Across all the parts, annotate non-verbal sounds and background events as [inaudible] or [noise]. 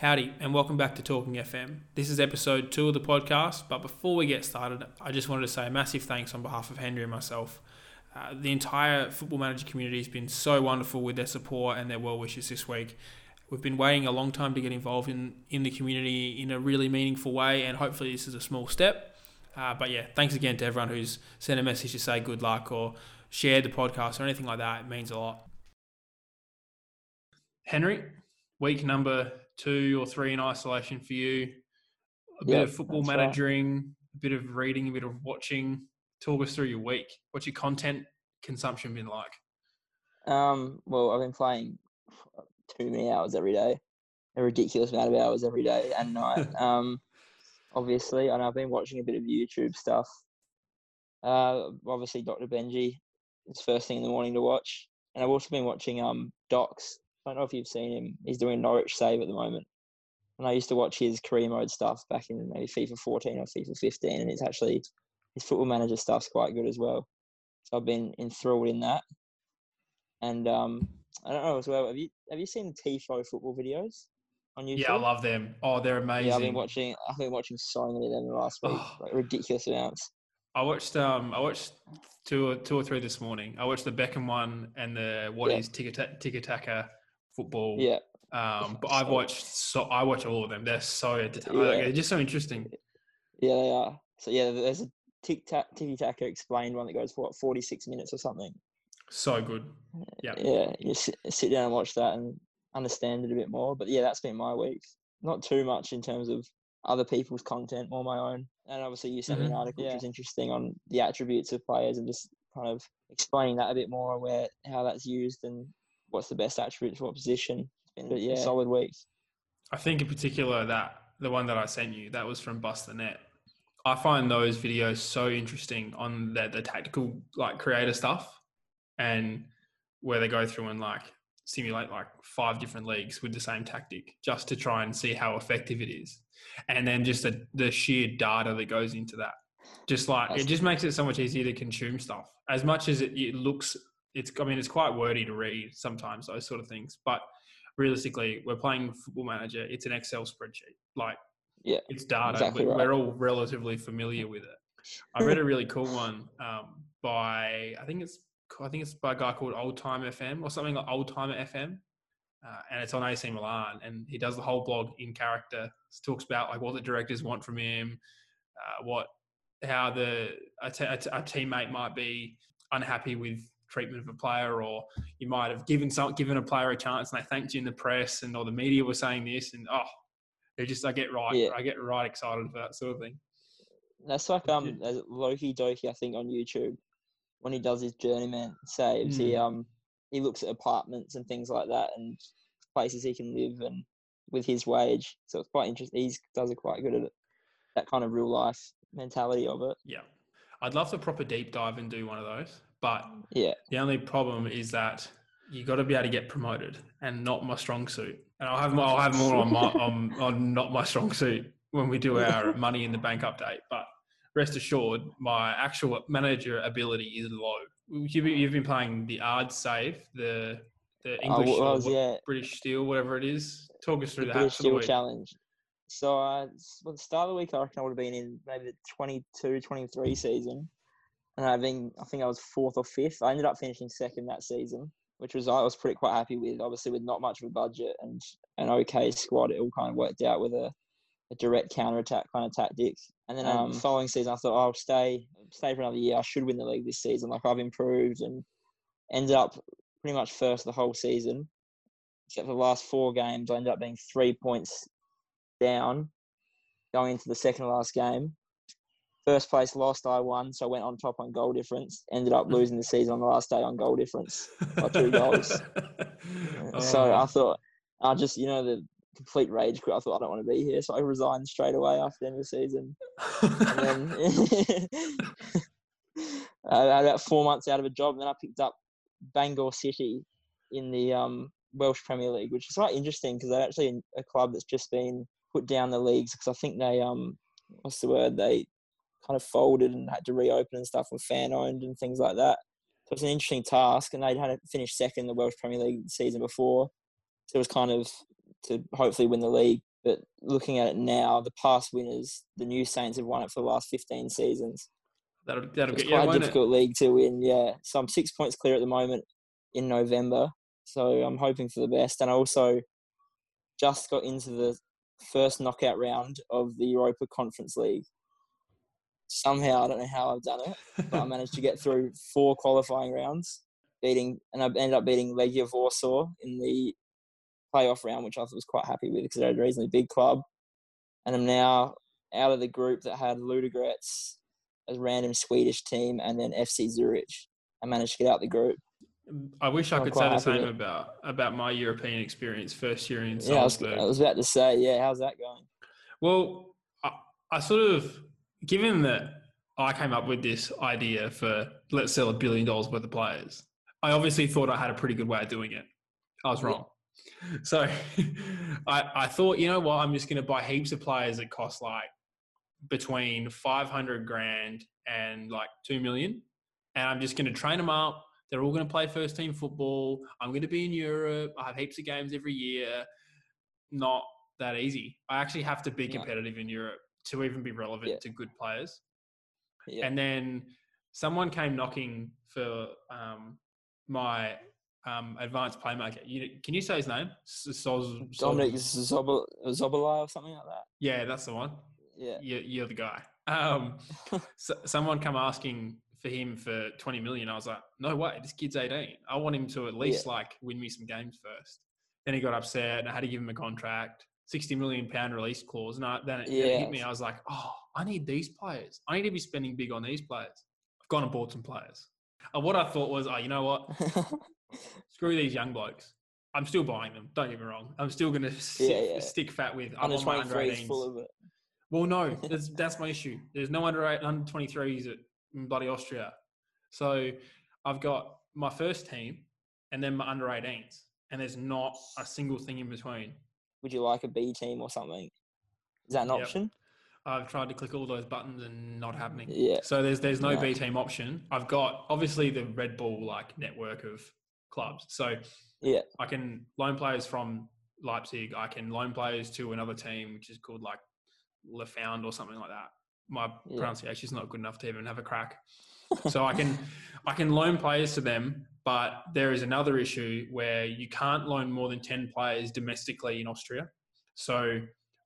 Howdy, and welcome back to Talking FM. This is episode two of the podcast, but before we get started, I just wanted to say a massive thanks on behalf of Henry and myself. Uh, the entire football manager community has been so wonderful with their support and their well wishes this week. We've been waiting a long time to get involved in, in the community in a really meaningful way, and hopefully, this is a small step. Uh, but yeah, thanks again to everyone who's sent a message to say good luck or shared the podcast or anything like that. It means a lot. Henry, week number two or three in isolation for you. A bit Yep, of football that's right. managing, a bit of reading, a bit of watching. Talk us through your week. What's your content consumption been like? Um, well, I've been playing too many hours every day, a ridiculous amount of hours every day and night. [laughs] um, obviously, and I've been watching a bit of YouTube stuff. Uh, obviously, Dr. Benji is first thing in the morning to watch, and I've also been watching um Docs. I don't know if you've seen him. He's doing Norwich save at the moment, and I used to watch his career mode stuff back in maybe FIFA 14 or FIFA 15, and it's actually his football manager stuff's quite good as well. So I've been enthralled in that. And um, I don't know as well. Have you have you seen Tifo football videos on YouTube? Yeah, I love them. Oh, they're amazing. Yeah, I've been watching. I've been watching so many of them the last week, Oh. like ridiculous amounts. I watched um I watched two or two or three this morning. I watched the Beckham one and the what Yeah. is tiki taka football. Yeah, Um, but I've watched so I watch all of them. They're so entertaining. Yeah. Like, they're just so interesting. yeah, they are. So yeah, there's a tic tac tiki taka explained one that goes for what 46 minutes or something. So good. Yeah. Yeah, you sit, sit down and watch that and understand it a bit more. But yeah, that's been my week. Not too much in terms of other people's content, or my own. And obviously, you sent me an article Yeah. which was interesting on the attributes of players and just kind of explaining that a bit more, where how that's used and what's the best attribute for what position. It's been Yeah. solid week. I think in particular that the one that I sent you that was from Bust the Net. I find those videos so interesting on the, the tactical like creator stuff and where they go through and like simulate like five different leagues with the same tactic just to try and see how effective it is. And then just the, the sheer data that goes into that. Just like it just makes it so much easier to consume stuff. As much as it, it looks it's I mean it's quite wordy to read sometimes those sort of things. But realistically, we're playing Football Manager. It's an Excel spreadsheet. Like, Yeah, it's data. exactly right. We're all relatively familiar with it. I read a really cool one um, by I think it's I think it's by a guy called Old Time FM or something like Old Timer FM, uh, and it's on AC Milan. And he does the whole blog in character. Talks about like what the directors want from him, uh, what how the a, te- a, te- a teammate might be unhappy with treatment of a player, or you might have given some given a player a chance and they thanked you in the press, and or the media were saying this, and oh, it just I get right, Yeah. I get right excited for that sort of thing. that's like um Loki Doki I think on YouTube when he does his journeyman saves. He Mm. um he looks at apartments and things like that and places he can live and with his wage. So it's quite interesting. He does it quite good at it. That kind of real life mentality of it. Yeah. I'd love to proper deep dive and do one of those, but Yeah, the only problem is that you got to be able to get promoted, and not my strong suit. And I'll have more, I'll have more on my [laughs] on, on not my strong suit when we do our [laughs] money in the bank update. But rest assured, my actual manager ability is low. You've been, you've been playing the ARD Safe, the the English what- yeah British Steel, whatever it is. Talk us through the that British the Steel week. Challenge. So uh, well, the start of the week I reckon I would have been in maybe the 22, 23 season. And I've I think I was fourth or fifth. I ended up finishing second that season, which was I was pretty quite happy with. Obviously, with not much of a budget and an okay squad, it all kind of worked out with a, a direct counter attack kind of tactic. And then um, following season, I thought oh, I'll stay stay for another year. I should win the league this season. Like I've improved and ended up pretty much first the whole season, except for the last four games. I ended up being three points down going into the second last game. First place lost, I won, so I went on top on goal difference. Ended up losing the season on the last day on goal difference. by two [laughs] goals. So Oh. I thought, I just, you know, the complete rage quit. I thought I don't want to be here, so I resigned straight away after the end of the season. Then [laughs] [laughs] I had about four months out of a job, and then I picked up Bangor City in the um, Welsh Premier League, which is quite interesting because they're actually a club that's just been put down the leagues because I think they um, what's the word they kind of folded and had to reopen and stuff with fan owned and things like that. So it's an interesting task, and they'd had to finish second in the Welsh Premier League the season before. So it was kind of to hopefully win the league, But looking at it now, the past winners, the new Saints have won it for the last 15 seasons. That'll, that'll It's get you, quite a won't it? Eh? difficult league to win, yeah. So I'm six points clear at the moment in November. So I'm hoping for the best. And I also just got into the first knockout round of the Europa Conference League. Somehow, I don't know how I've done it, but I managed to get through four qualifying rounds, beating, and I ended up beating Legia Warsaw in the playoff round, which I was quite happy with because they're a reasonably big club. And I'm now out of the group that had Ludogorets, a random Swedish team, and then FC Zurich. I managed to get out the group. I wish I could say the same with about about my European experience first year in Yeah, I was, I was about to say, yeah, how's that going? Well, I, I sort of, given that I came up with this idea for let's sell a billion dollars worth of players, I obviously thought I had a pretty good way of doing it. I was wrong. [laughs] So [laughs] I, I thought, you know what, I'm just going to buy heaps of players that cost like between 500 grand and like 2 million. And I'm just going to train them up. They're all going to play first team football. I'm going to be in Europe. I have heaps of games every year. Not that easy. I actually have to be competitive in Europe to even be relevant Yeah. to good players. Yeah. And then someone came knocking for um, my um, advanced playmaker. You, can you say his name? S- Soz, Soz- Dominic Zobel, Zobolai or something like that. Yeah, that's the one. Yeah. You're, you're the guy. Um, [laughs] so, someone come asking for him for 20 million. I was like, no way, this kid's 18. I want him to at least like win me some games first. Then he got upset and I had to give him a contract, 60 million pound release clause. And I, then, it, then it hit me. I was like, oh, I need these players. I need to be spending big on these players. I've gone and bought some players. And what I thought was, oh, you know what? [laughs] Screw these young blokes. I'm still buying them. Don't get me wrong. I'm still going to yeah. stick fat with. I Under want my under 18s. full of it. Well, no, [laughs] that's that's my issue. There's no under eight, under twenty threes at in bloody Austria, so I've got my first team and then my under 18s, and there's not a single thing in between. Would you like a B team or something? Is that an Yep. option? I've tried to click all those buttons and not happening. Yeah. So there's there's no No. B team option. I've got obviously the Red Bull like network of clubs. So Yeah. I can loan players from Leipzig. I can loan players to another team, which is called like Lefound or something like that. My Yeah. pronunciation is not good enough to even have a crack. so I can I can loan players to them, but there is another issue where you can't loan more than ten players domestically in Austria. So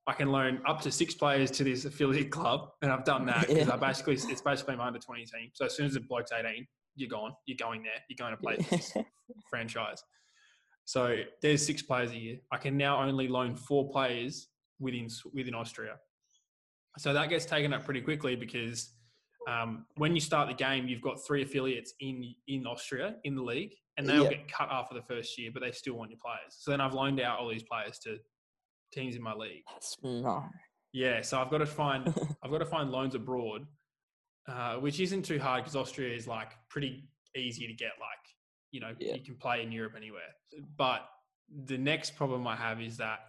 I can loan up to six players to this affiliate club, and I've done that because Yeah. I basically it's basically my under twenty team. So as soon as the bloke's eighteen, you're gone. You're going there. You're going to play this [laughs] franchise. So there's six players a year. I can now only loan four players within within Austria. So that gets taken up pretty quickly because um, when you start the game, you've got three affiliates in in Austria in the league, and they'll Yeah. get cut after the first year, but they still want your players. So then I've loaned out all these players to teams in my league. That's no. Yeah, so I've got to find [laughs] I've got to find loans abroad, uh, which isn't too hard because Austria is like pretty easy to get. Like you know, Yeah. you can play in Europe anywhere. But the next problem I have is that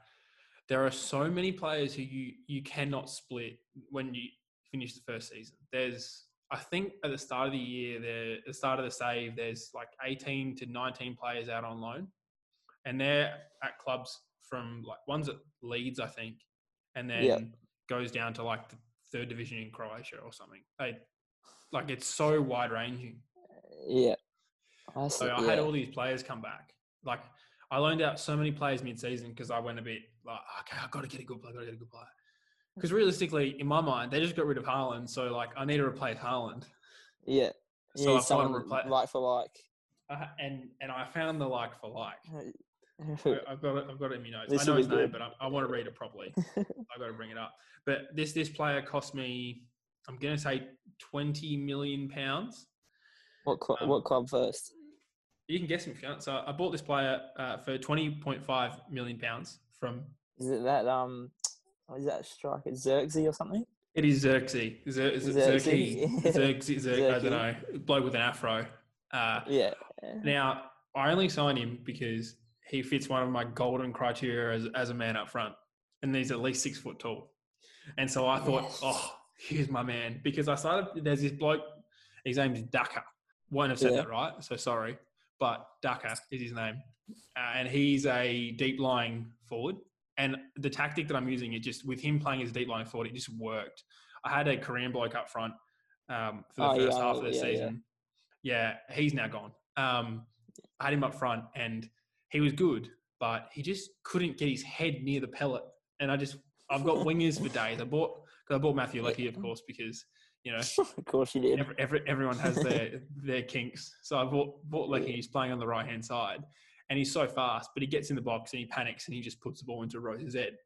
there are so many players who you you cannot split when you finish the first season. There's I think at the start of the year, there the start of the save, there's like 18 to 19 players out on loan, and they're at clubs from like one's at Leeds, I think, and then Yeah. goes down to like the third division in Croatia or something. They like it's so wide ranging. Yeah. I So I yeah. had all these players come back. Like I loaned out so many players mid-season because I went a bit like, okay, I've got to get a good player, i got to get a good player. Because realistically, in my mind, they just got rid of Haaland, so like I need to replace Haaland. Yeah. So yeah, I someone repla- like for like. Uh, and and I found the like for like. [laughs] I- I've got it. I've got it in my notes. I know his name, good. but I, I want to read it properly. [laughs] I got to bring it up. But this this player cost me. I'm going to say 20 million pounds. what cl- Um, what club first? You can guess him if you want. So I bought this player uh, for 20.5 million pounds from. Is it that um? Is that a striker Xerxes or something? It is Xerxes. Xerxes. Xerxes. Xerxes. Xer- I don't know. Bloke with an afro. Uh, Yeah. now I only signed him because he fits one of my golden criteria as, as a man up front, and he's at least six foot tall. And so I thought, Yes. oh, here's my man. Because I started, there's this bloke, his name's Daka. Won't have said Yeah. that right, so sorry. But Daka is his name. Uh, and he's a deep lying forward. And the tactic that I'm using, it just with him playing as deep line forward, it just worked. I had a Korean bloke up front um, for the Oh, first yeah, half of the yeah, yeah. season. Yeah. he's now gone. Um, I had him up front, and he was good, but he just couldn't get his head near the pellet. And I just, I've got [laughs] wingers for days. I bought, cause I bought Matthew Leckie, of course, because you know [laughs] of course you did. every, every, everyone has their [laughs] their kinks. So I bought bought Leckie. He's playing on the right hand side, and he's so fast, but he gets in the box and he panics and he just puts the ball into Rose's head.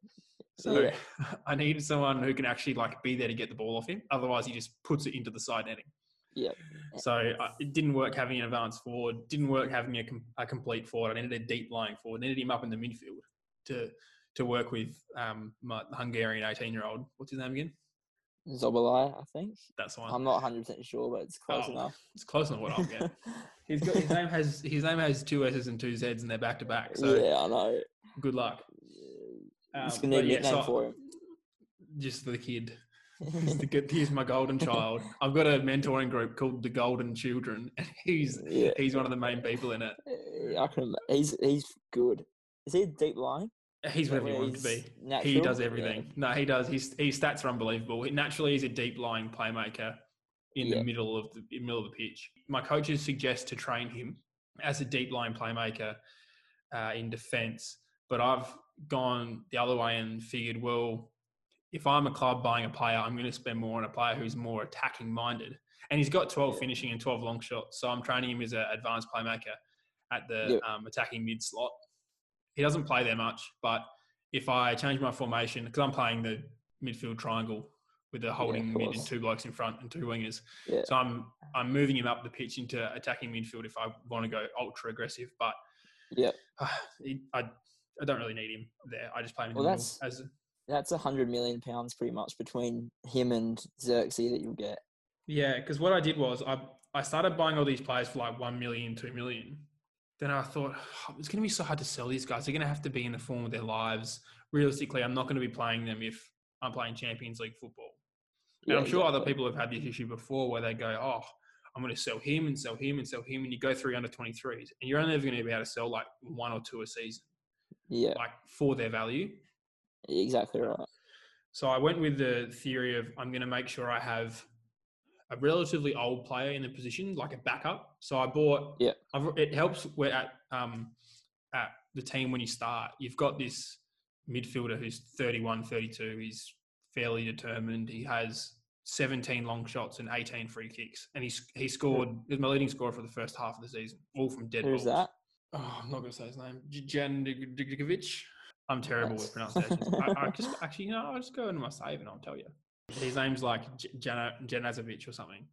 So Yeah. [laughs] I needed someone who can actually like be there to get the ball off him. Otherwise, he just puts it into the side netting. Yeah. So uh, it didn't work having an advanced forward. Didn't work having a, com- a complete forward. I needed a deep lying forward. I needed him up in the midfield to to work with um, my Hungarian eighteen year old. What's his name again? Zobalai, I think. That's one. I'm not 100 percent sure, but it's close Oh, enough. It's close enough what I'll get. [laughs] He's got his name has his name has two S's and two Z's and they're back to back. So yeah, I know. good luck. It's Um, gonna but need a yeah, nickname so for him. just the kid. He's, good, [laughs] he's my golden child. I've got a mentoring group called the Golden Children, [laughs] and he's yeah, he's one of the main people in it. I can. He's he's good. Is he a deep line? He's whatever you where want him to be. Natural? He does Yeah. everything. No, he does. His his stats are unbelievable. He- Naturally, he's a deep lying playmaker in Yeah. the middle of the in middle of the pitch. My coaches suggest to train him as a deep line playmaker uh, in defence, but I've gone the other way and figured, well, if I'm a club buying a player, I'm going to spend more on a player who's more attacking minded. And he's got 12 Yeah. finishing and 12 long shots, so I'm training him as an advanced playmaker at the um, attacking mid slot. He doesn't play there much, but if I change my formation, because I'm playing the midfield triangle with the holding mid and two blokes in front and two wingers, Yeah. so I'm I'm moving him up the pitch into attacking midfield if I want to go ultra aggressive. But Yep. he, [sighs] I I don't really need him there. I just play him in Well, the that's- middle as That's a hundred million pounds pretty much between him and Xerxes that you'll get. Yeah, because what I did was I I started buying all these players for like one million, two million. Then I thought "Oh, it's going to be so hard to sell these guys. They're going to have to be in the form of their lives. Realistically, I'm not going to be playing them if I'm playing Champions League football. And Yeah, I'm sure other people have had this issue before where they go, oh, I'm going to sell him and sell him and sell him, and you go through under 23s, and you're only ever going to be able to sell like one or two a season, Yeah, like for their value. exactly right. So I went with the theory of I'm going to make sure I have a relatively old player in the position, like a backup. So I bought. Yeah. I've, it helps where at um, at the team when you start, you've got this midfielder who's 31, 32. He's fairly determined. He has 17 long shots and 18 free kicks, and he's he scored. He's my leading scorer for the first half of the season, all from dead Who's balls. that? Oh, I'm not going to say his name. Jan Dikovic. I'm terrible with pronunciations. I, I [laughs] just actually, you know, I'll just go into my save and I'll tell you. His name's like J- Jana, Janazovic or something.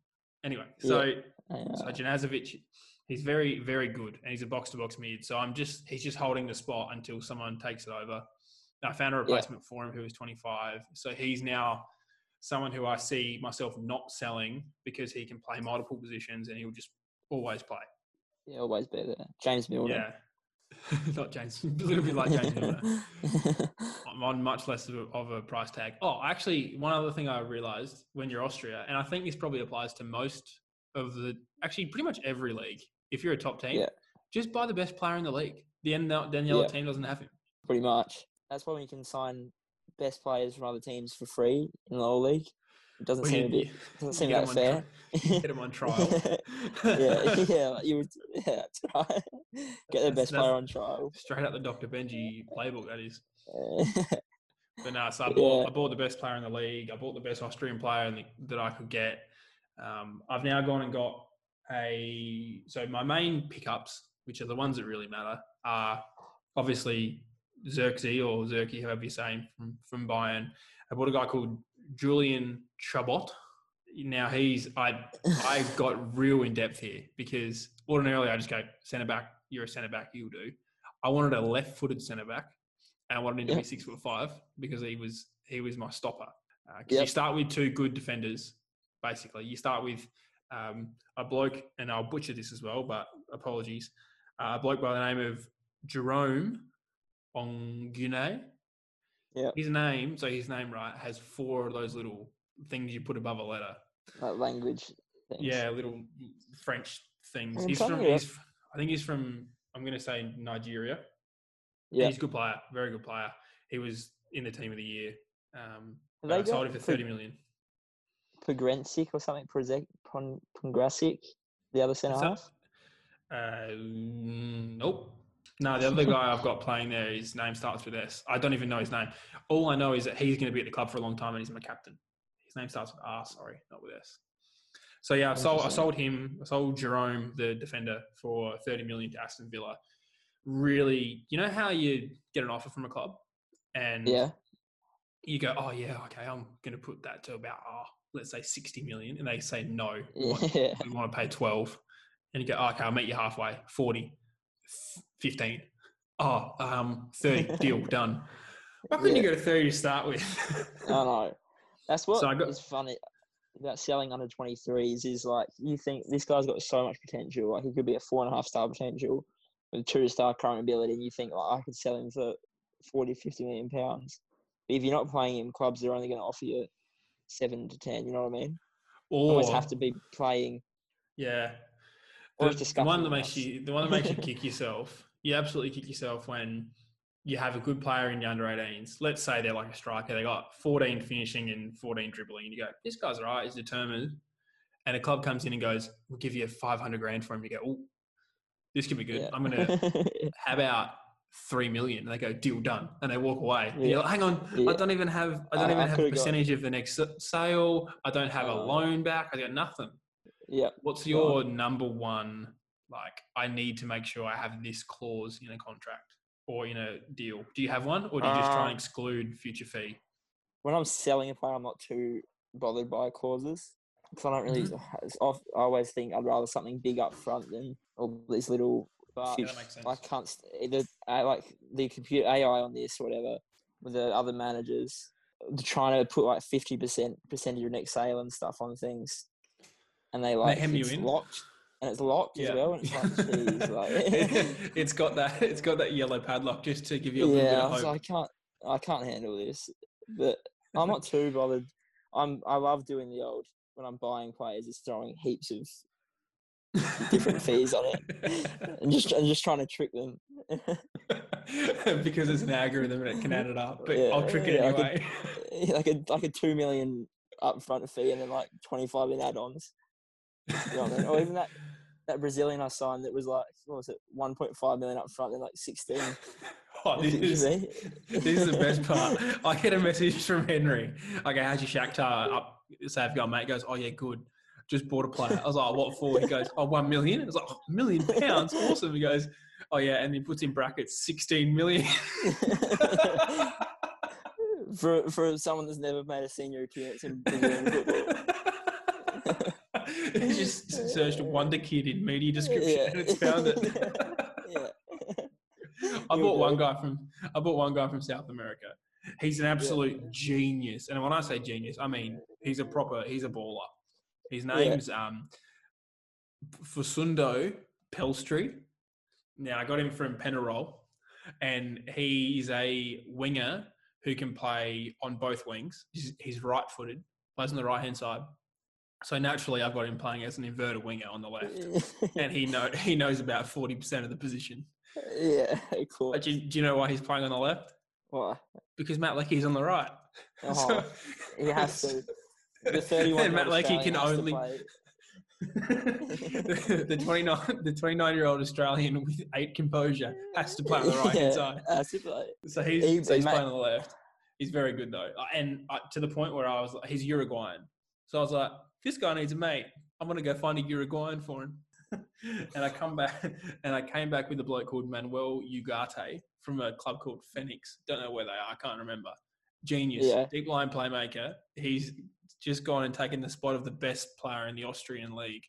Anyway, so Yeah. so Janazovic, he's very very good and he's a box to box mid. So I'm just he's just holding the spot until someone takes it over. I found a replacement for him who is 25. So he's now someone who I see myself not selling because he can play multiple positions and he'll just always play. Yeah, always be there. James Milner. Yeah. [laughs] Not James, [laughs] a little bit like James Milner. I'm [laughs] on much less of a, of a price tag. Oh, actually, one other thing I realized when you're Austria, and I think this probably applies to most of the, actually, pretty much every league. If you're a top team, Yeah. just buy the best player in the league. Then the, then the other Yeah. team doesn't have him. pretty much. That's why when you can sign best players from other teams for free in the whole league, it doesn't Well, seem you- a bit doesn't seem that fair. tri- Get him on trial. [laughs] yeah, [laughs] yeah, you would, yeah, [laughs] try. Get the best player on trial. Straight out the Dr. Benji playbook, that is. But no, so I bought, Yeah. I bought the best player in the league. I bought the best Austrian player in the, that I could get. Um, I've now gone and got a. So my main pickups, which are the ones that really matter, are obviously Xerxes or Zerky, however you say him, from, from Bayern. I bought a guy called Julian Chabot. Now he's I I [laughs] got real in depth here because ordinarily I just go centre back. You're a centre back. You'll do. I wanted a left-footed centre back, and I wanted him to Yeah. be six foot five because he was he was my stopper. Because you Yep. start with two good defenders, basically. You start with um, a bloke, and I'll butcher this as well, but apologies. Uh, a bloke by the name of Jerome Ongune. Yep. His name, so his name right, has four of those little things you put above a letter. like language things. Yeah, little French things. He's from. He's, I think he's from. I'm going to say Nigeria. yeah, He's a good player, very good player. he was in the team of the year. Um, they sold him for thirty million. Pogrensic or something? Pongrasic, the other centre half. Uh, nope. No, the other guy I've got playing there, his name starts with S. I don't even know his name. All I know is that he's going to be at the club for a long time and he's my captain. His name starts with R, sorry, not with S. So yeah, I sold, I sold him, I sold Jerome, the defender, for 30 million to Aston Villa. Really, you know how you get an offer from a club and Yeah, you go, oh yeah, okay, I'm going to put that to about, oh, let's say 60 million. And they say, no, we want yeah, we want to pay 12 and you go oh, okay i'll meet you halfway 40 f- 15 oh um 30 [laughs] deal done why couldn't you go to 30 to start with I know. That's what So I got- funny about selling under 23s is like you think this guy's got so much potential. Like he could be a four and a half star potential with two star current ability, and you think like I could sell him for 40, 50 million pounds. But if you're not playing him, clubs are only going to offer you seven to ten. You know what I mean? You or always have to be playing. yeah Or the, the one that makes you the one that makes you kick yourself you absolutely kick yourself when you have a good player in the under 18s let's say they're like a striker they got 14 finishing and 14 dribbling and you go this guy's all right he's determined and a club comes in and goes we'll give you 500 grand for him you go oh this could be good Yeah. i'm gonna [laughs] how about three million? And they go, deal done. And they walk away. Yeah. you're like, hang on, Yeah. I don't even have I don't even I have a could've got- percentage of the next sale. I don't have a Uh, loan back. I got nothing. Yeah. What's your number one like I need to make sure I have this clause in a contract or in a deal? Do you have one or do you just try and Um, exclude future fee? when I'm selling a player, I'm not too bothered by clauses because I don't really. Mm-hmm. I always think I'd rather something big up front than all these little. But fut- that makes sense. I can't st- either uh, like the computer AI on this or whatever with the other managers trying to put like fifty percent percent of your next sale and stuff on things, and they like hem you it's locked and it's locked as well. And it's like, [laughs] geez, like [laughs] it's got that it's got that yellow padlock just to give you a little yeah, bit I of hope. like, I can't, I can't handle this. But I'm not too bothered. I'm, I love doing the old when I'm buying players, is throwing heaps of different fees on it, [laughs] and just, and just trying to trick them. because it's an algorithm and it can add it up. But Yeah, I'll trick it yeah, I could- anyway. like a, like a two million upfront fee, and then like 25 in add-ons. You know I mean? Or even that, that Brazilian I signed that was like, what was it, 1.5 million upfront, and like 16. [laughs] Oh, this, You is, this is the best part. [laughs] I get a message from Henry. Okay, how's your Shakhtar up? Say I've mate. He goes, oh yeah, good. Just bought a player. I was like, what for? He goes, oh, one million. I was like, oh, a million pounds, awesome. He goes, oh yeah, and he puts in brackets, sixteen million. [laughs] for for someone that's never made a senior appearance in Brazilian football. [laughs] he just [laughs] searched Wonder Kid in media description Yeah. and it's found it. [laughs] yeah. I bought one guy from I bought one guy from South America. He's an absolute genius, and when I say genius, I mean he's a proper he's a baller. His Yeah. name's um Facundo Pellistri. Now I got him from Penarol, and he's a winger who can play on both wings. He's, he's right-footed, plays on the right-hand side. So naturally, I've got him playing as an inverted winger on the left, and he know he knows about forty percent of the position. [laughs] yeah, cool. But do, you- do you know why he's playing on the left? Why? Because Matt Leckie's on the right. Oh, [laughs] he has to. The [laughs] 31 Matt Leckie can only the 29 the 29 year old Australian with eight composure has to play on the right hand side. Has to play. So he's, He- so he's playing on the left. He's very good though, and uh, to the point where I was like, he's Uruguayan. So I was like, this guy needs a mate. I'm gonna go find a Uruguayan for him. [laughs] and I come back, [laughs] and I came back with a bloke called Manuel Ugarte from a club called Phoenix. Don't know where they are. I can't remember. Genius, Yeah. deep line playmaker. He's just gone and taken the spot of the best player in the Austrian league,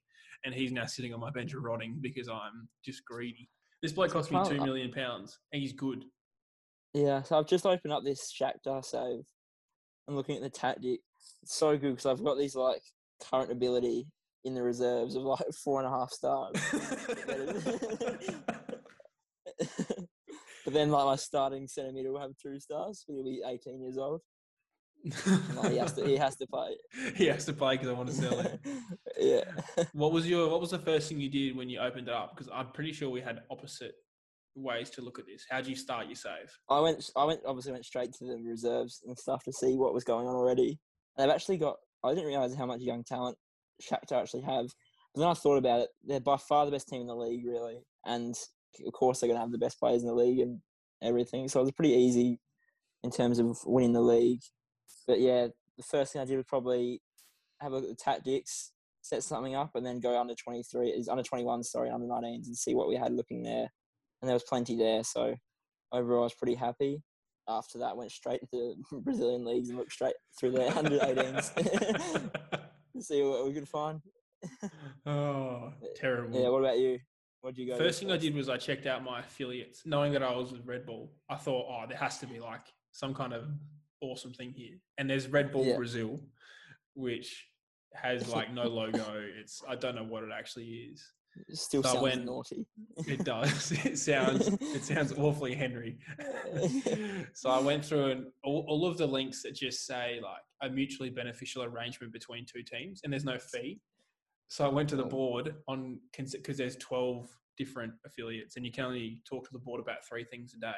and he's now sitting on my bench rotting because I'm just greedy. This bloke cost me two uh, million pounds, and he's good. Yeah, so I've just opened up this Shakhtar save. I'm looking at the tactic. It's so good because I've got these like current ability in the reserves of like four and a half stars. [laughs] but then like my starting centimeter will have two stars. He'll be 18 years old. Like, he has to. He has to play. [laughs] he has to play because I want to sell it. [laughs] yeah. What was your What was the first thing you did when you opened it up? Because I'm pretty sure we had opposite. ways to look at this. How do you start your save? I went. I went. Obviously, went straight to the reserves and stuff to see what was going on already. And they've actually got. I didn't realize how much young talent Shakhtar actually have. But then I thought about it. They're by far the best team in the league, really, and of course they're going to have the best players in the league and everything. So it was pretty easy in terms of winning the league. But yeah, the first thing I did was probably have a look at the tactics, set something up, and then go under 23, is under 21, sorry, under 19s and see what we had looking there. And there was plenty there. So overall, I was pretty happy. After that, went straight to the [laughs] Brazilian leagues and looked straight through the under 18s to see what we could find. oh, terrible. Yeah, what about you? What did you go? First thing I did was I checked out my affiliates, knowing that I was with Red Bull. I thought, oh, there has to be like some kind of awesome thing here. And there's Red Bull Yeah. Brazil, which has [laughs] like no logo. It's I don't know what it actually is. It still I sounds went- naughty. It [laughs] does. [laughs] It sounds it sounds awfully Henry. [laughs] so I went through and all, all of the links that just say like a mutually beneficial arrangement between two teams, and there's no fee. So I went to the Oh. board on because there's 12 different affiliates, and you can only talk to the board about three things a day.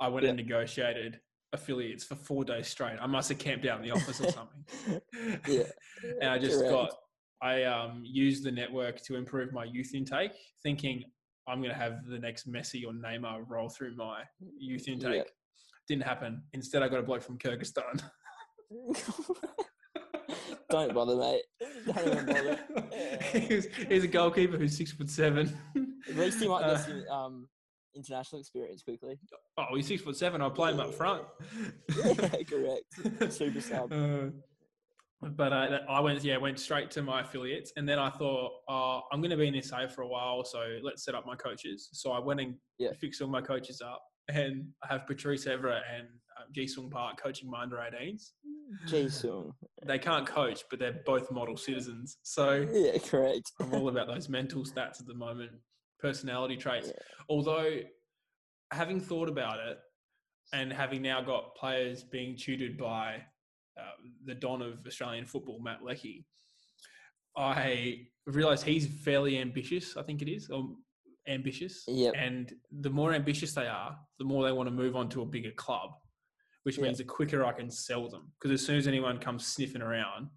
I went and negotiated affiliates for four days straight. I must have camped out in the office or something. yeah. and I just correct. got I um, used the network to improve my youth intake, thinking I'm going to have the next Messi or Neymar roll through my youth intake. Yeah. Didn't happen. Instead, I got a bloke from Kyrgyzstan. [laughs] [laughs] Don't bother, mate. Don't even bother. [laughs] he's, he's a goalkeeper who's six foot seven. At least he might Uh, get some um, international experience quickly. oh, he's six foot seven. I'll play him up front. Yeah, correct. Super sub. Uh, but uh, I went, yeah, went straight to my affiliates, and then I thought, oh, I'm going to be in this A for a while, so let's set up my coaches. So I went and Yeah. fixed all my coaches up, and I have Patrice Evra and um, Ji Sung Park coaching my under 18s. Jisung. They can't coach, but they're both model citizens. So Yeah, correct. I'm all about those mental stats at the moment, personality traits. Yeah. Although, having thought about it, and having now got players being tutored by uh, the don of Australian football, Matt Leckie, I realised he's fairly ambitious. I think it is, or ambitious. Yep. And the more ambitious they are, the more they want to move on to a bigger club, which Yeah. means the quicker I can sell them. Because as soon as anyone comes sniffing around,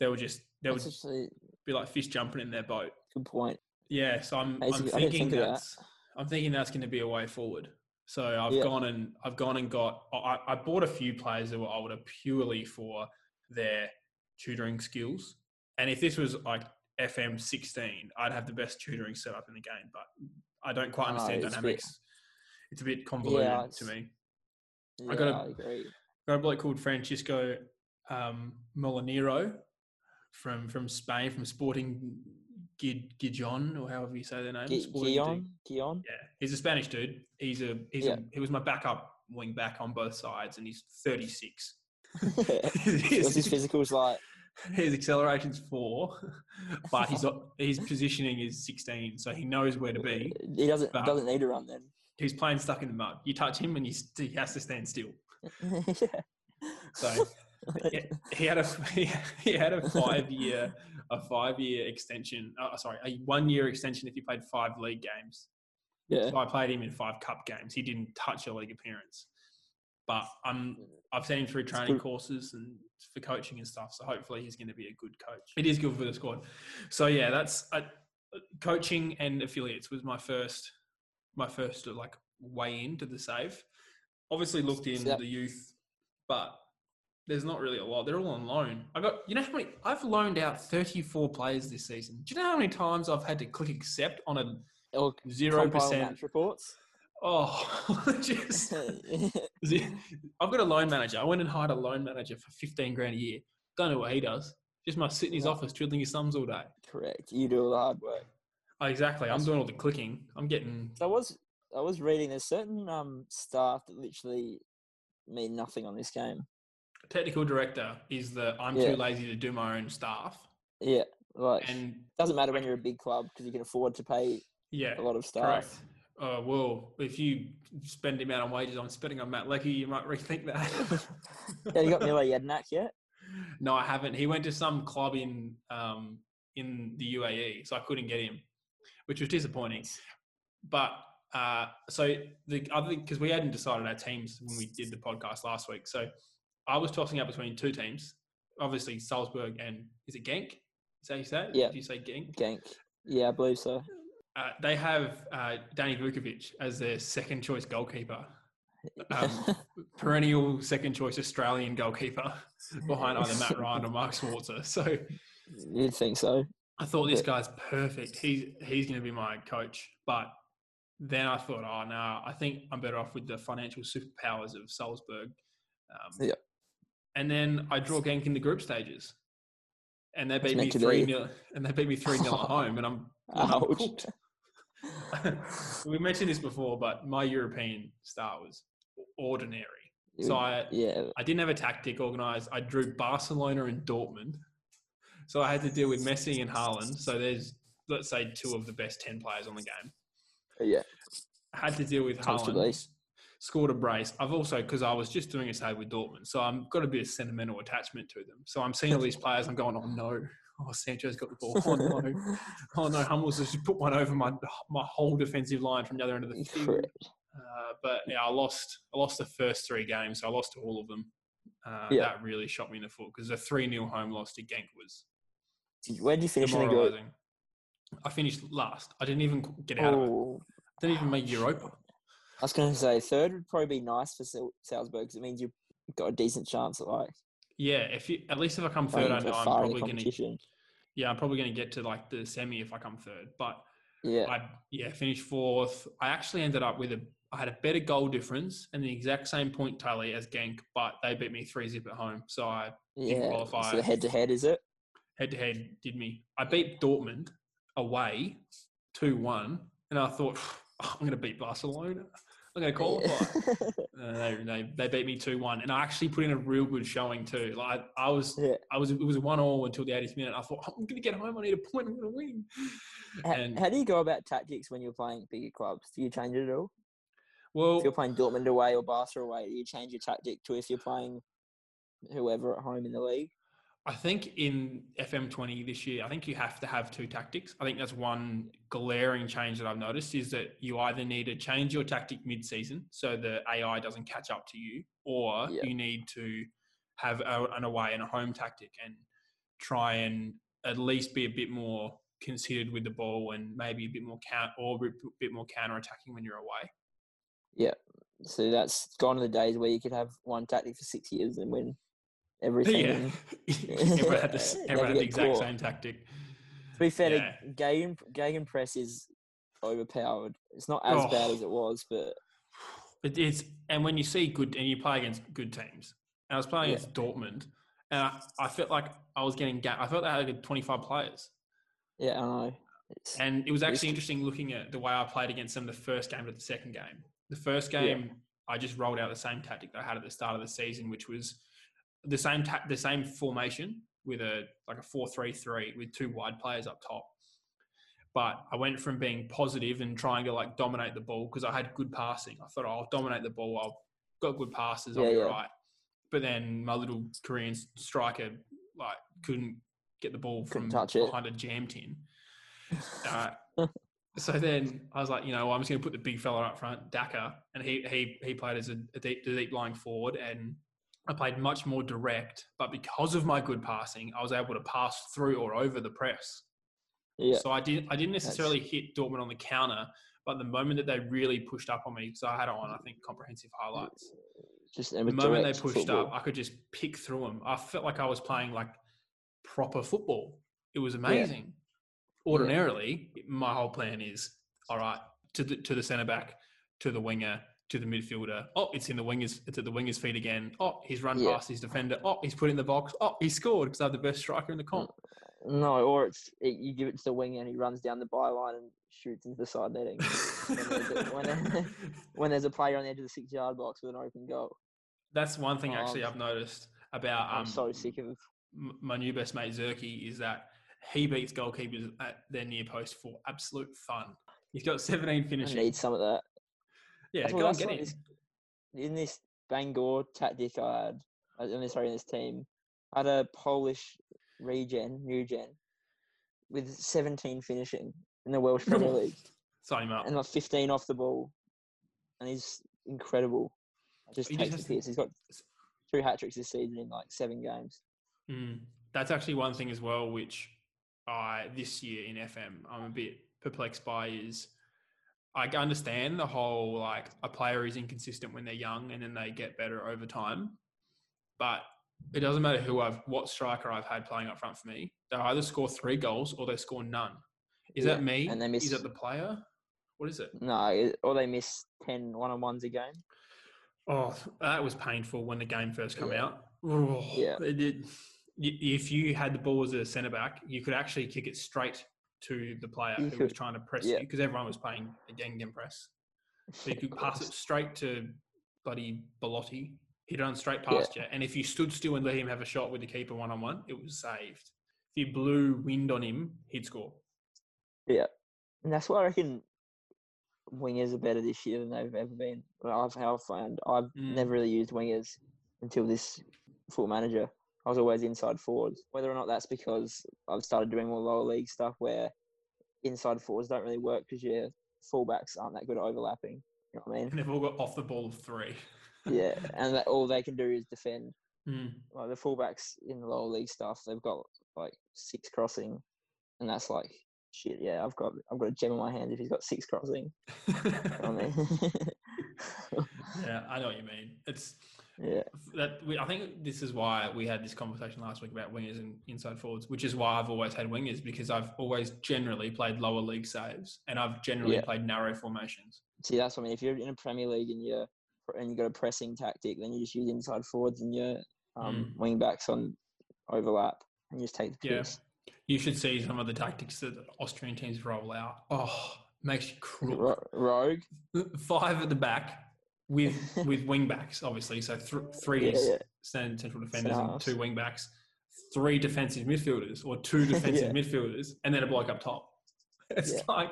they will just they would That's be like fish jumping in their boat. good point. Yeah, so I'm, That's I'm good- I didn't thinking think of that. that's I'm thinking that's going to be a way forward. So I've Yeah. gone and I've gone and got I, I bought a few players that were older purely for their tutoring skills. And if this was like FM 16, I'd have the best tutoring setup in the game. But I don't quite I know, understand it's a bit- dynamics. It's a bit convoluted Yeah, to me. Yeah, got a- I agree. Got a bloke called Francisco um, Molinero from from Spain, from Sporting Gid, Gijon, or however you say their name. Sporting Gion? Gion? yeah, he's a Spanish dude. He's a he's Yeah. a, he was my backup wing back on both sides, and he's 36. [laughs] [laughs] What's his his, physicals like? his acceleration's four, [laughs] but his his positioning is 16, so he knows where to be. He doesn't doesn't need to run then. He's playing stuck in the mud. You touch him, and st- he has to stand still. yeah. So he had a he had a five year a five year extension. Uh, sorry, a one year extension if he played five league games. yeah. So I played him in five cup games. He didn't touch a league appearance, but I'm I've seen him through training courses and for coaching and stuff. So hopefully he's going to be a good coach. It is good for the squad. So yeah, that's uh, coaching and affiliates was my first my first like way into the save. Obviously looked in Yep. the youth, but there's not really a lot. They're all on loan. I got you know how many I've loaned out 34 players this season. Do you know how many times I've had to click accept on a zero percent reports. Oh, [laughs] just [laughs] I've got a loan manager. I went and hired a loan manager for 15 grand a year. Don't know what he does. Just must sit in his No. office twiddling his thumbs all day. Correct. You do all the hard work. Oh, exactly. I'm doing all the clicking. I'm getting. I was I was reading there's certain um staff that literally mean nothing on this game. Technical director is the I'm Yeah. too lazy to do my own staff. Yeah, like And doesn't matter when you're a big club because you can afford to pay yeah, a lot of staff. Uh, well, if you spend the amount of wages I'm spending on Matt Leckie, you might rethink that. [laughs] Yeah, you got Mile Jedinak yet? [laughs] No, I haven't. He went to some club in um, in the UAE, so I couldn't get him, which was disappointing. But Uh, so the other because we hadn't decided our teams when we did the podcast last week. So I was tossing up between two teams. Obviously, Salzburg and is it Genk? Is that you say? Yeah. Do you say Genk? Genk. Yeah, I believe so. Uh, they have uh, Danny Vukovic as their second choice goalkeeper. Um, [laughs] perennial second choice Australian goalkeeper [laughs] behind either Matt Ryan or Mark Schwarzer. So You'd think so. I thought this guy's perfect. He's he's going to be my coach. But then I thought, oh no, I think I'm better off with the financial superpowers of Salzburg. Um, Yeah. And then I draw Genk in the group stages, and they beat me three nil, and they beat me three nil at [laughs] home, and I'm, and I'm cooked. [laughs] we mentioned this before, but my European start was ordinary. So I, yeah, I didn't have a tactic organized. I drew Barcelona and Dortmund. So I had to deal with Messi and Haaland. So there's, let's say, two of the best 10 players on the game. yeah, I had to deal with. Haaland. Scored a brace. I've also, because I was just doing a save with Dortmund, so I've got a bit of sentimental attachment to them. So I'm seeing all these players, I'm going, oh no, oh, Sancho's got the ball. Oh no, [laughs] oh no, Hummels has just put one over my my whole defensive line from the other end of the field. Uh, but yeah, I lost. I lost the first three games. So I lost to all of them. Uh, Yeah. That really shot me in the foot because the three 0 home loss to Genk was Where did you finish in the group? I finished last. I didn't even get out of it. Oh, Didn't even make Europa. I was going to say third would probably be nice for Salzburg because it means you've got a decent chance at like Yeah, if you, at least if I come third, I know I'm probably going to. Yeah, I'm probably going to get to like the semi if I come third. But Yeah, I yeah finished fourth. I actually ended up with a. I had a better goal difference and the exact same point tally as Genk, but they beat me three zip at home. So I yeah. qualify. So head to head, is it? head to head did me. I beat Dortmund away, two one, and I thought I'm going to beat Barcelona. I'm going to qualify. Uh, they, they they beat me two one, and I actually put in a real good showing too. Like I was Yeah. I was it was one all until the 80th minute. I thought I'm going to get home. I need a point. I'm going to win. How, And how do you go about tactics when you're playing bigger clubs? Do you change it at all? well, If you're playing Dortmund away or Barca away, do you change your tactic to if you're playing whoever at home in the league? I think in FM20 this year, I think you have to have two tactics. I think that's one glaring change that I've noticed is that you either need to change your tactic mid-season so the AI doesn't catch up to you, or Yeah. you need to have a, an away and a home tactic and try and at least be a bit more considered with the ball and maybe a bit more count or a bit more counter attacking when you're away. Yeah, so that's gone to the days where you could have one tactic for six years and win everything. Yeah, everyone had, this, everyone had the [laughs] exact caught. same tactic. To be fair, Yeah. Gegen, press is overpowered. It's not as bad Oh. as it was, but It is, and when you see good, and you play against good teams, and I was playing Yeah. against Dortmund, and I, I felt like I was getting, ga- I felt they had like 25 players, yeah, I know. It's, and it was actually interesting looking at the way I played against them the first game to the second game. The first Yeah. game, I just rolled out the same tactic that I had at the start of the season, which was the same ta- the same formation with a like a four three three with two wide players up top. But I went from being positive and trying to like dominate the ball because I had good passing. I thought oh, I'll dominate the ball. I'll got good passes. I'll Yeah, be yeah. right. But then my little Korean striker like couldn't get the ball from touch it. behind a jam tin. Uh, [laughs] so then I was like, you know, I'm just going to put the big fella up front, Daka, and he he he played as a, a deep, a deep lying forward, and I played much more direct. But because of my good passing, I was able to pass through or over the press. yeah, So I didn't I didn't necessarily hit Dortmund on the counter, but the moment that they really pushed up on me, so I had on I think comprehensive highlights. just The moment they pushed up, I could just pick through them. I felt like I was playing like proper football. It was amazing. Ordinarily, my whole plan is all right to the to the centre back, to the winger, to the midfielder. Oh, it's in the wingers. It's at the wingers' feet again. Oh, he's run Yeah. past his defender. Oh, he's put in the box. Oh, he scored because I have the best striker in the comp. No, or it's it, you give it to the wing and he runs down the byline and shoots into the side netting. when, there's a, when, [laughs] when there's a player on the edge of the six yard box with an open goal. That's one thing actually Um, I've noticed about I'm um, so sick of my new best mate Zerky is that he beats goalkeepers at their near post for absolute fun. He's got 17 finishes. I need some of that. Yeah, go and get what him. this- in this Bangor tactic I had, uh, this sorry, in this team, I had a Polish regen, new gen, with 17 finishing in the Welsh Premier [laughs] League. Sign him up. and like 15 off the ball, and he's incredible. Just He just takes has to- piss. He's got three hat tricks this season in like seven games. Mm. That's actually one thing as well, which I this year in FM I'm a bit perplexed by is I understand the whole like a player is inconsistent when they're young and then they get better over time, but it doesn't matter who I've what striker I've had playing up front for me. They either score three goals or they score none. Is Yeah, that me? and they miss- Is that the player? What is it? No, or they miss 10 one on ones a game. Oh, that was painful when the game first came Yeah. out. Oh, Yeah. it did. If you had the ball as a centre back, you could actually kick it straight to the player You who was [laughs] trying to press yeah. you because everyone was playing a Gegen press. So you could pass it straight to Buddy Belotti, hit it on straight past you. And if you stood still and let him have a shot with the keeper one on one, it was saved. If you blew wind on him, he'd score. Yeah. And that's why I reckon wingers are better this year than they've ever been. I've how I've found I've Mm. never really used wingers until this full manager. I was always inside forwards. Whether or not that's because I've started doing more lower league stuff where inside forwards don't really work because your fullbacks aren't that good at overlapping. You know what I mean? And they've all got off the ball of three. [laughs] yeah, and that, all they can do is defend. Mm. Like the fullbacks in the lower league stuff, they've got like six crossing, and that's like shit. Yeah, I've got I've got a gem in my hand if he's got six crossing. You know I mean? [laughs] yeah, I know what you mean. It's yeah, that we, I think this is why we had this conversation last week about wingers and inside forwards, which is why I've always had wingers because I've always generally played lower league saves and I've generally Yeah. played narrow formations. see that's what I mean. If you're in a Premier League and you're and you've got a pressing tactic, then you just use inside forwards and your um, wing backs on overlap, and you just take the Yeah. piss. You should see some of the tactics that Austrian teams roll out. Oh, makes you. Ro- Rogue, Five at the back with [laughs] with wing backs, obviously. So th- three Yeah, central defenders and two wing backs, three defensive midfielders or two [laughs] defensive Yeah. midfielders, and then a bloke up top. [laughs] It's Yeah. like,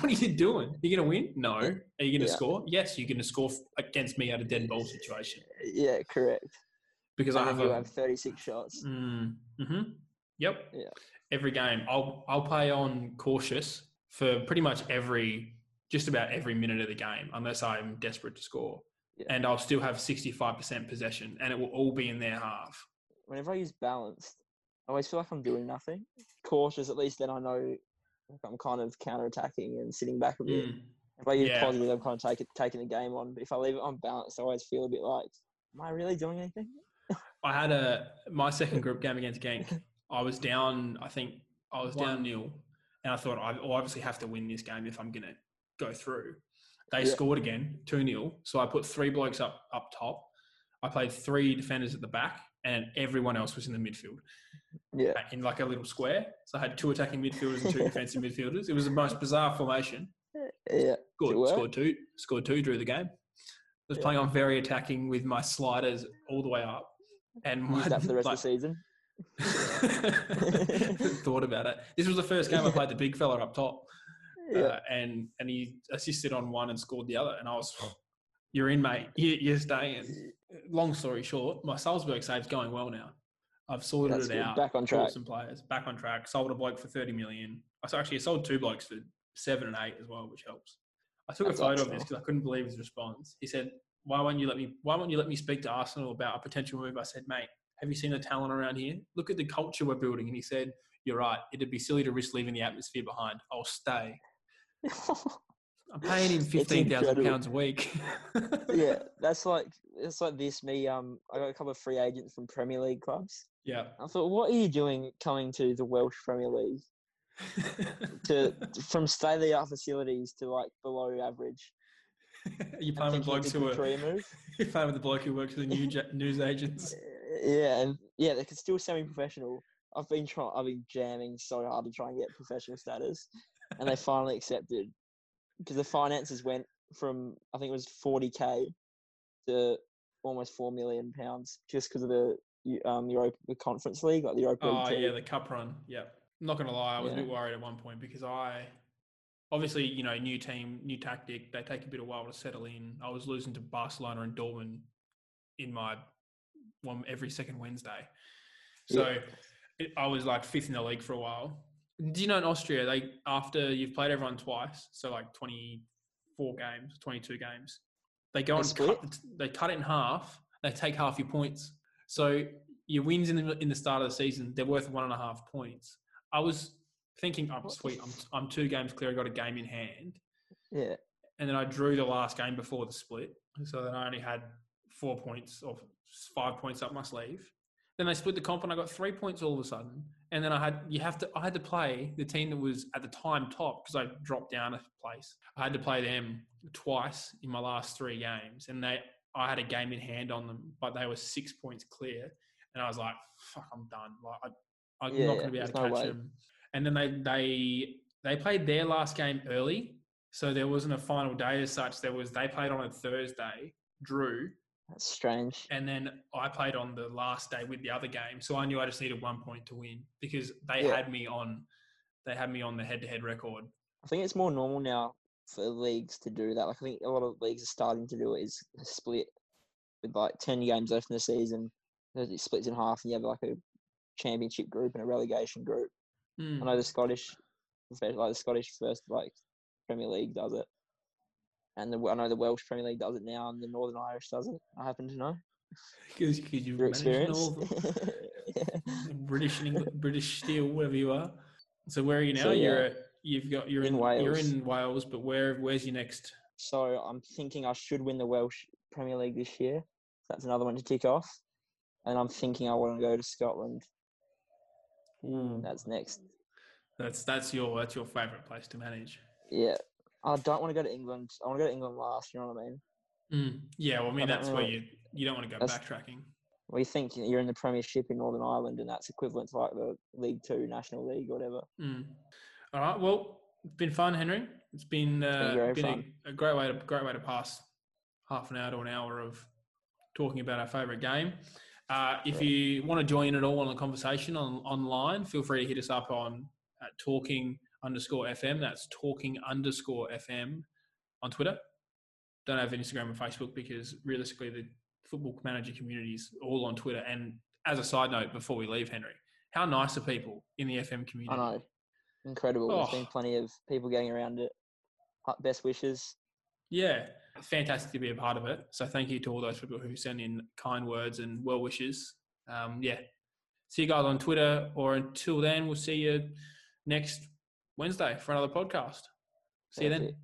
what are you doing? Are you going to win? No. Are you going to score? Yes, you're going to score against me at a dead ball situation yeah, correct. because I have a. have 36 shots. Mm, hmm Yep. Yeah. Every game, I'll I'll play on cautious for pretty much every, just about every minute of the game, unless I'm desperate to score, Yeah. and I'll still have sixty five percent possession, and it will all be in their half. Whenever I use balanced, I always feel like I'm doing nothing. Cautious, at least then I know I'm kind of counter attacking and sitting back a bit. Mm. If I use Yeah. positive, I'm kind of taking taking the game on. But if I leave it on balance, I always feel a bit like, am I really doing anything? I had a my second [laughs] group game against Genk. I was down. I think I was down nil, and I thought I obviously have to win this game if I'm going to go through. They Yeah. scored again, two 0 So I put three blokes up up top. I played three defenders at the back, and everyone else was in the midfield Yeah, in like a little square. So I had two attacking midfielders and two [laughs] defensive midfielders. It was the most bizarre formation. yeah. Scored, work? scored two, scored two, drew the game. I was Yeah. playing on very attacking with my sliders all the way up, and my, that for the rest like, of the [laughs] season. [laughs] thought about it. This was the first game I played the big fella up top, Yeah, uh, and and he assisted on one and scored the other, and I was, [laughs] "You're in, mate. You, you're staying." Long story short, my Salzburg save's going well now. I've sorted That's it good. out. Back on track. Some players back on track. Sold a bloke for thirty million. I actually sold two blokes for seven and eight as well, which helps. I took That's a photo of this because I couldn't believe his response. He said, "Why won't you let me? Why won't you let me speak to Arsenal about a potential move?" I said, "Mate, have you seen the talent around here? Look at the culture we're building." And he said, "You're right. It'd be silly to risk leaving the atmosphere behind. I'll stay. I'm paying him [laughs] fifteen thousand pounds a week." [laughs] yeah. That's like it's like this. Me, um, I got a couple of free agents from Premier League clubs. yeah. I thought, what are you doing coming to the Welsh Premier League [laughs] to from state of the art facilities to like below average? you playing with blokes who are you playing with the bloke who works for the news news agents. Yeah, and yeah, they could still semi-professional. I've been trying. I've been jamming so hard to try and get professional status, and they finally accepted because the finances went from I think it was forty k to almost four million pounds just because of the um Europa the Conference League, like the Europa Oh League. yeah, two. the cup run. Yeah, I'm not gonna lie, I was a bit worried at one point because I, obviously, you know, new team, new tactic. They take a bit of while to settle in. I was losing to Barcelona and Dortmund in my one every second Wednesday, so Yeah. it, I was like fifth in the league for a while. Do you know in Austria, they after you've played everyone twice, so like twenty four games, twenty two games, they go and cut. They cut it in half. They take half your points. So your wins in the in the start of the season, they're worth one and a half points. I was thinking, oh sweet, I'm I'm two games clear. I got a game in hand, Yeah. and then I drew the last game before the split, so then I only had four points or five points up my sleeve. Then they split the comp, and I got three points all of a sudden. And then I had you have to I had to play the team that was at the time top because I dropped down a place. I had to play them twice in my last three games, and they I had a game in hand on them, but they were six points clear, and I was like, "Fuck, I'm done. Like, I, I'm Yeah, not going to be able to no catch way. them." And then they they they played their last game early, so there wasn't a final day as such. There was they played on a Thursday, drew, That's strange. and then I played on the last day with the other game. So I knew I just needed one point to win because they Yeah. had me on they had me on the head-to-head record. I think it's more normal now for leagues to do that. Like I think a lot of leagues are starting to do it is split with like ten games left in the season. It splits in half, and you have like a championship group and a relegation group. Mm. I know the Scottish, like the Scottish first like Premier League does it, and the, I know the Welsh Premier League does it now, and the Northern Irish does it. I happen to know Because you've your experience. [laughs] the British and British Steel, whatever you are. So where are you now? So, You're at, you've got you're In in, You're Wales. in Wales, but where where's your next? so I'm thinking I should win the Welsh Premier League this year. That's another one to tick off, and I'm thinking I want to go to Scotland. That's next. That's that's your that's your favourite place to manage. Yeah, I don't want to go to England. I want to go to England last. You know what I mean? Mm. Yeah, well, I mean I that's where you you don't want to go backtracking. Well, you think you're in the Premiership in Northern Ireland, and that's equivalent to like the League Two, National League, or whatever. Mm. All right. Well, it's been fun, Henry. It's been uh, very been fun. a, a great way to great way to pass half an hour to an hour of talking about our favourite game. Uh, if Correct. you want to join in at all on the conversation on online, feel free to hit us up on at talking underscore FM. That's talking underscore FM on Twitter. Don't have Instagram and Facebook because realistically, the football manager community is all on Twitter. And as a side note, before we leave, Henry, how nice are people in the FM community? I know, incredible. There's been Oh. plenty of people getting around it. Best wishes. Yeah, fantastic to be a part of it. So thank you to all those people who send in kind words and well wishes. Um, yeah, see you guys on Twitter, or until then, we'll see you next Wednesday for another podcast. See you then. it.